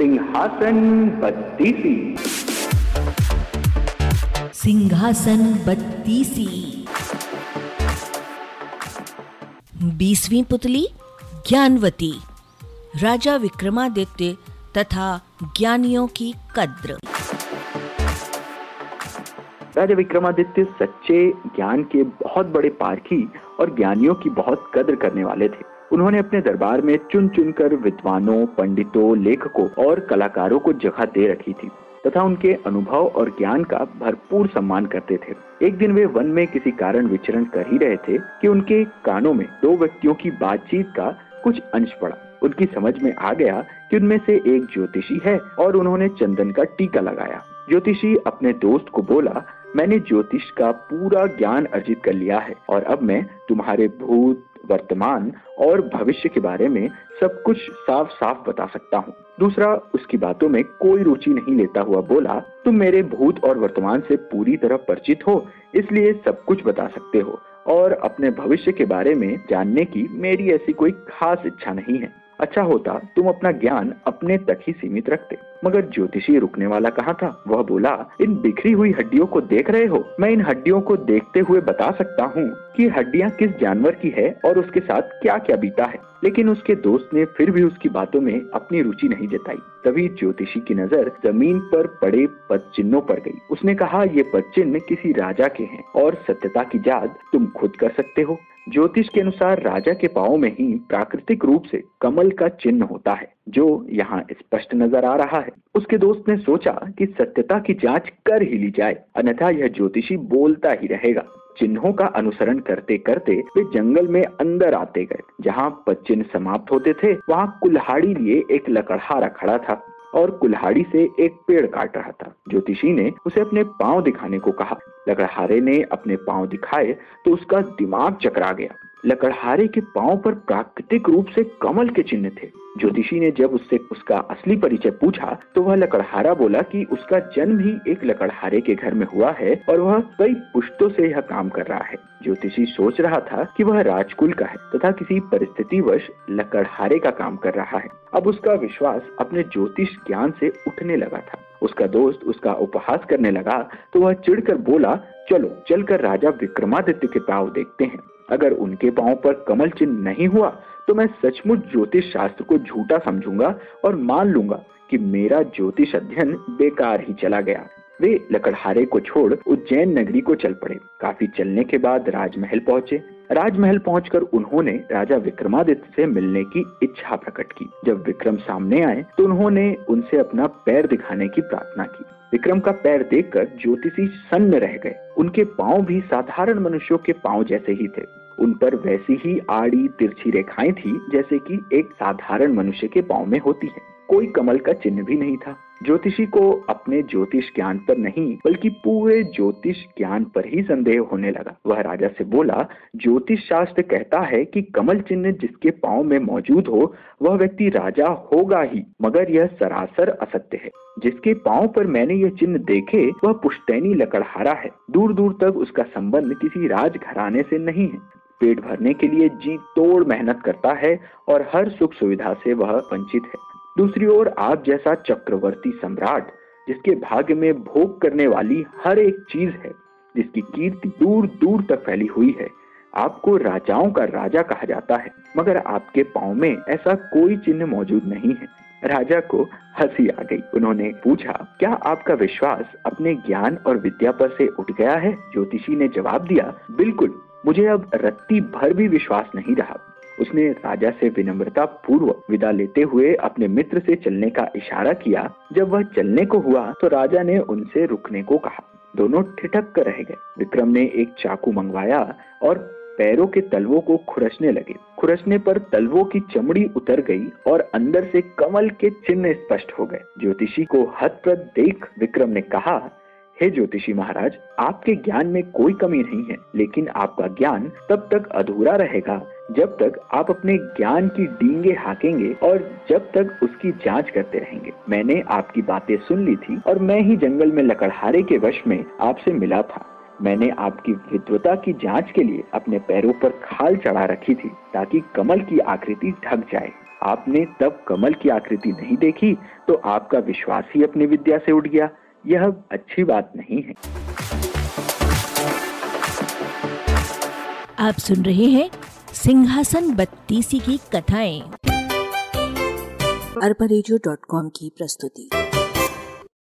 सिंहासन बत्तीसी। सिंहासन बत्तीसी। बीसवीं पुतली ज्ञानवती। राजा विक्रमादित्य तथा ज्ञानियों की कद्र। राजा विक्रमादित्य सच्चे ज्ञान के बहुत बड़े पारखी और ज्ञानियों की बहुत कद्र करने वाले थे। उन्होंने अपने दरबार में चुन चुन कर विद्वानों, पंडितों, लेखकों और कलाकारों को जगह दे रखी थी तथा उनके अनुभव और ज्ञान का भरपूर सम्मान करते थे। एक दिन वे वन में किसी कारण विचरण कर ही रहे थे कि उनके कानों में दो व्यक्तियों की बातचीत का कुछ अंश पड़ा। उनकी समझ में आ गया कि उनमें से एक ज्योतिषी है और उन्होंने चंदन का टीका लगाया। ज्योतिषी अपने दोस्त को बोला, मैंने ज्योतिष का पूरा ज्ञान अर्जित कर लिया है और अब मैं तुम्हारे भूत वर्तमान और भविष्य के बारे में सब कुछ साफ़ साफ़ बता सकता हूँ। दूसरा, उसकी बातों में कोई रुचि नहीं लेता हुआ बोला, तुम मेरे भूत और वर्तमान से पूरी तरह परिचित हो, इसलिए सब कुछ बता सकते हो और अपने भविष्य के बारे में जानने की मेरी ऐसी कोई खास इच्छा नहीं है। अच्छा होता तुम अपना ज्ञान अपने तक ही सीमित रखते। मगर ज्योतिषी रुकने वाला कहाँ था? वह बोला, इन बिखरी हुई हड्डियों को देख रहे हो? मैं इन हड्डियों को देखते हुए बता सकता हूँ कि हड्डियाँ किस जानवर की है और उसके साथ क्या क्या बीता है। लेकिन उसके दोस्त ने फिर भी उसकी बातों में अपनी रुचि नहीं जताई। तभी ज्योतिषी की नज़र ज़मीन पर पड़े पद चिन्हों पर गई। उसने कहा, ये पद चिन्ह किसी राजा के हैं और सत्यता की जाद तुम खुद कर सकते हो। ज्योतिष के अनुसार राजा के पाओ में ही प्राकृतिक रूप से कमल का चिन्ह होता है, जो यहाँ स्पष्ट नज़र आ रहा है। उसके दोस्त ने सोचा कि सत्यता की जाँच कर ही ली जाए, अन्यथा यह ज्योतिषी बोलता ही रहेगा। चिन्हों का अनुसरण करते करते वे जंगल में अंदर आते गए। जहाँ पच्चिन्ह समाप्त होते थे, वहाँ कुल्हाड़ी लिए एक लकड़हारा खड़ा था। और कुल्हाड़ी से एक पेड़ काट रहा था। ज्योतिषी ने उसे अपने पाँव दिखाने को कहा। लकड़हारे ने अपने पाँव दिखाए तो उसका दिमाग चकरा गया। लकड़हारे के पाँव पर प्राकृतिक रूप से कमल के चिन्ह थे। ज्योतिषी ने जब उससे उसका असली परिचय पूछा तो वह लकड़हारा बोला कि उसका जन्म ही एक लकड़हारे के घर में हुआ है और वह कई पुश्तों से यह काम कर रहा है। ज्योतिषी सोच रहा था कि वह राजकुल का है तथा किसी परिस्थिति वश लकड़हारे का काम कर रहा है। अब उसका विश्वास अपने ज्योतिष ज्ञान से उठने लगा था। उसका दोस्त उसका उपहास करने लगा तो वह चिढ़कर बोला, चलो, चलकर राजा विक्रमादित्य के पाव देखते हैं। अगर उनके पाँव पर कमल चिन्ह नहीं हुआ तो मैं सचमुच ज्योतिष शास्त्र को झूठा समझूँगा और मान लूँगा कि मेरा ज्योतिष अध्ययन बेकार ही चला गया। वे लकड़हारे को छोड़ उज्जैन नगरी को चल पड़े। काफ़ी चलने के बाद राजमहल पहुँचे। राजमहल पहुंचकर उन्होंने राजा विक्रमादित्य से मिलने की इच्छा प्रकट की। जब विक्रम सामने आए तो उन्होंने उनसे अपना पैर दिखाने की प्रार्थना की। विक्रम का पैर देखकर ज्योतिषी सन्न रह गए। उनके पाँव भी साधारण मनुष्यों के पाँव जैसे ही थे। उन पर वैसी ही आड़ी तिरछी रेखाएँ थी, जैसे कि एक साधारण मनुष्य के पाँव में होती है। कोई कमल का चिन्ह भी नहीं था। ज्योतिषी को अपने ज्योतिष ज्ञान पर नहीं, बल्कि पूरे ज्योतिष ज्ञान पर ही संदेह होने लगा। वह राजा से बोला, ज्योतिष शास्त्र कहता है कि कमल चिन्ह जिसके पाँव में मौजूद हो, वह व्यक्ति राजा होगा ही, मगर यह सरासर असत्य है। जिसके पाँव पर मैंने यह चिन्ह देखे, वह पुश्तैनी लकड़हारा है। दूर दूर तक उसका संबंध किसी राज राजघराने से नहीं है। पेट भरने के लिए जी तोड़ मेहनत करता है, और हर सुख सुविधा से वह वंचित है। दूसरी ओर आप जैसा चक्रवर्ती सम्राट, जिसके भाग्य में भोग करने वाली हर एक चीज़ है, जिसकी कीर्ति दूर दूर तक फैली हुई है, आपको राजाओं का राजा कहा जाता है। मगर आपके पाँव में ऐसा कोई चिन्ह मौजूद नहीं है। राजा को हँसी आ गई। उन्होंने पूछा, क्या आपका विश्वास अपने ज्ञान और विद्या पर से उठ गया है? ज्योतिषी ने जवाब दिया, बिल्कुल। मुझे अब रत्ती भर भी विश्वास नहीं रहा। उसने राजा से विनम्रता पूर्व विदा लेते हुए अपने मित्र से चलने का इशारा किया। जब वह चलने को हुआ तो राजा ने उनसे रुकने को कहा। दोनों ठिठक कर रह गए। विक्रम ने एक चाकू मंगवाया और पैरों के तलवों को खुरसने लगे। खुरसने पर तलवों की चमड़ी उतर गई और अंदर से कमल के चिन्ह स्पष्ट हो गए। ज्योतिषी को हतप्रद देख विक्रम ने कहा हे ज्योतिषी महाराज, आपके ज्ञान में कोई कमी नहीं है, लेकिन आपका ज्ञान तब तक अधूरा रहेगा, जब तक आप अपने ज्ञान की डींगे हाकेंगे और जब तक उसकी जाँच करते रहेंगे। मैंने आपकी बातें सुन ली थी और मैं ही जंगल में लकड़हारे के वश में आपसे मिला था। मैंने आपकी विद्वता की जाँच के लिए अपने पैरों पर खाल चढ़ा रखी थी, ताकि कमल की आकृति ढक जाए। आपने तब कमल की आकृति नहीं देखी तो आपका विश्वास ही अपनी विद्या से उठ गया। यह अच्छी बात नहीं है। आप सुन रहे हैं सिंहासन बत्तीसी की कथाएँ। अरबा की प्रस्तुति।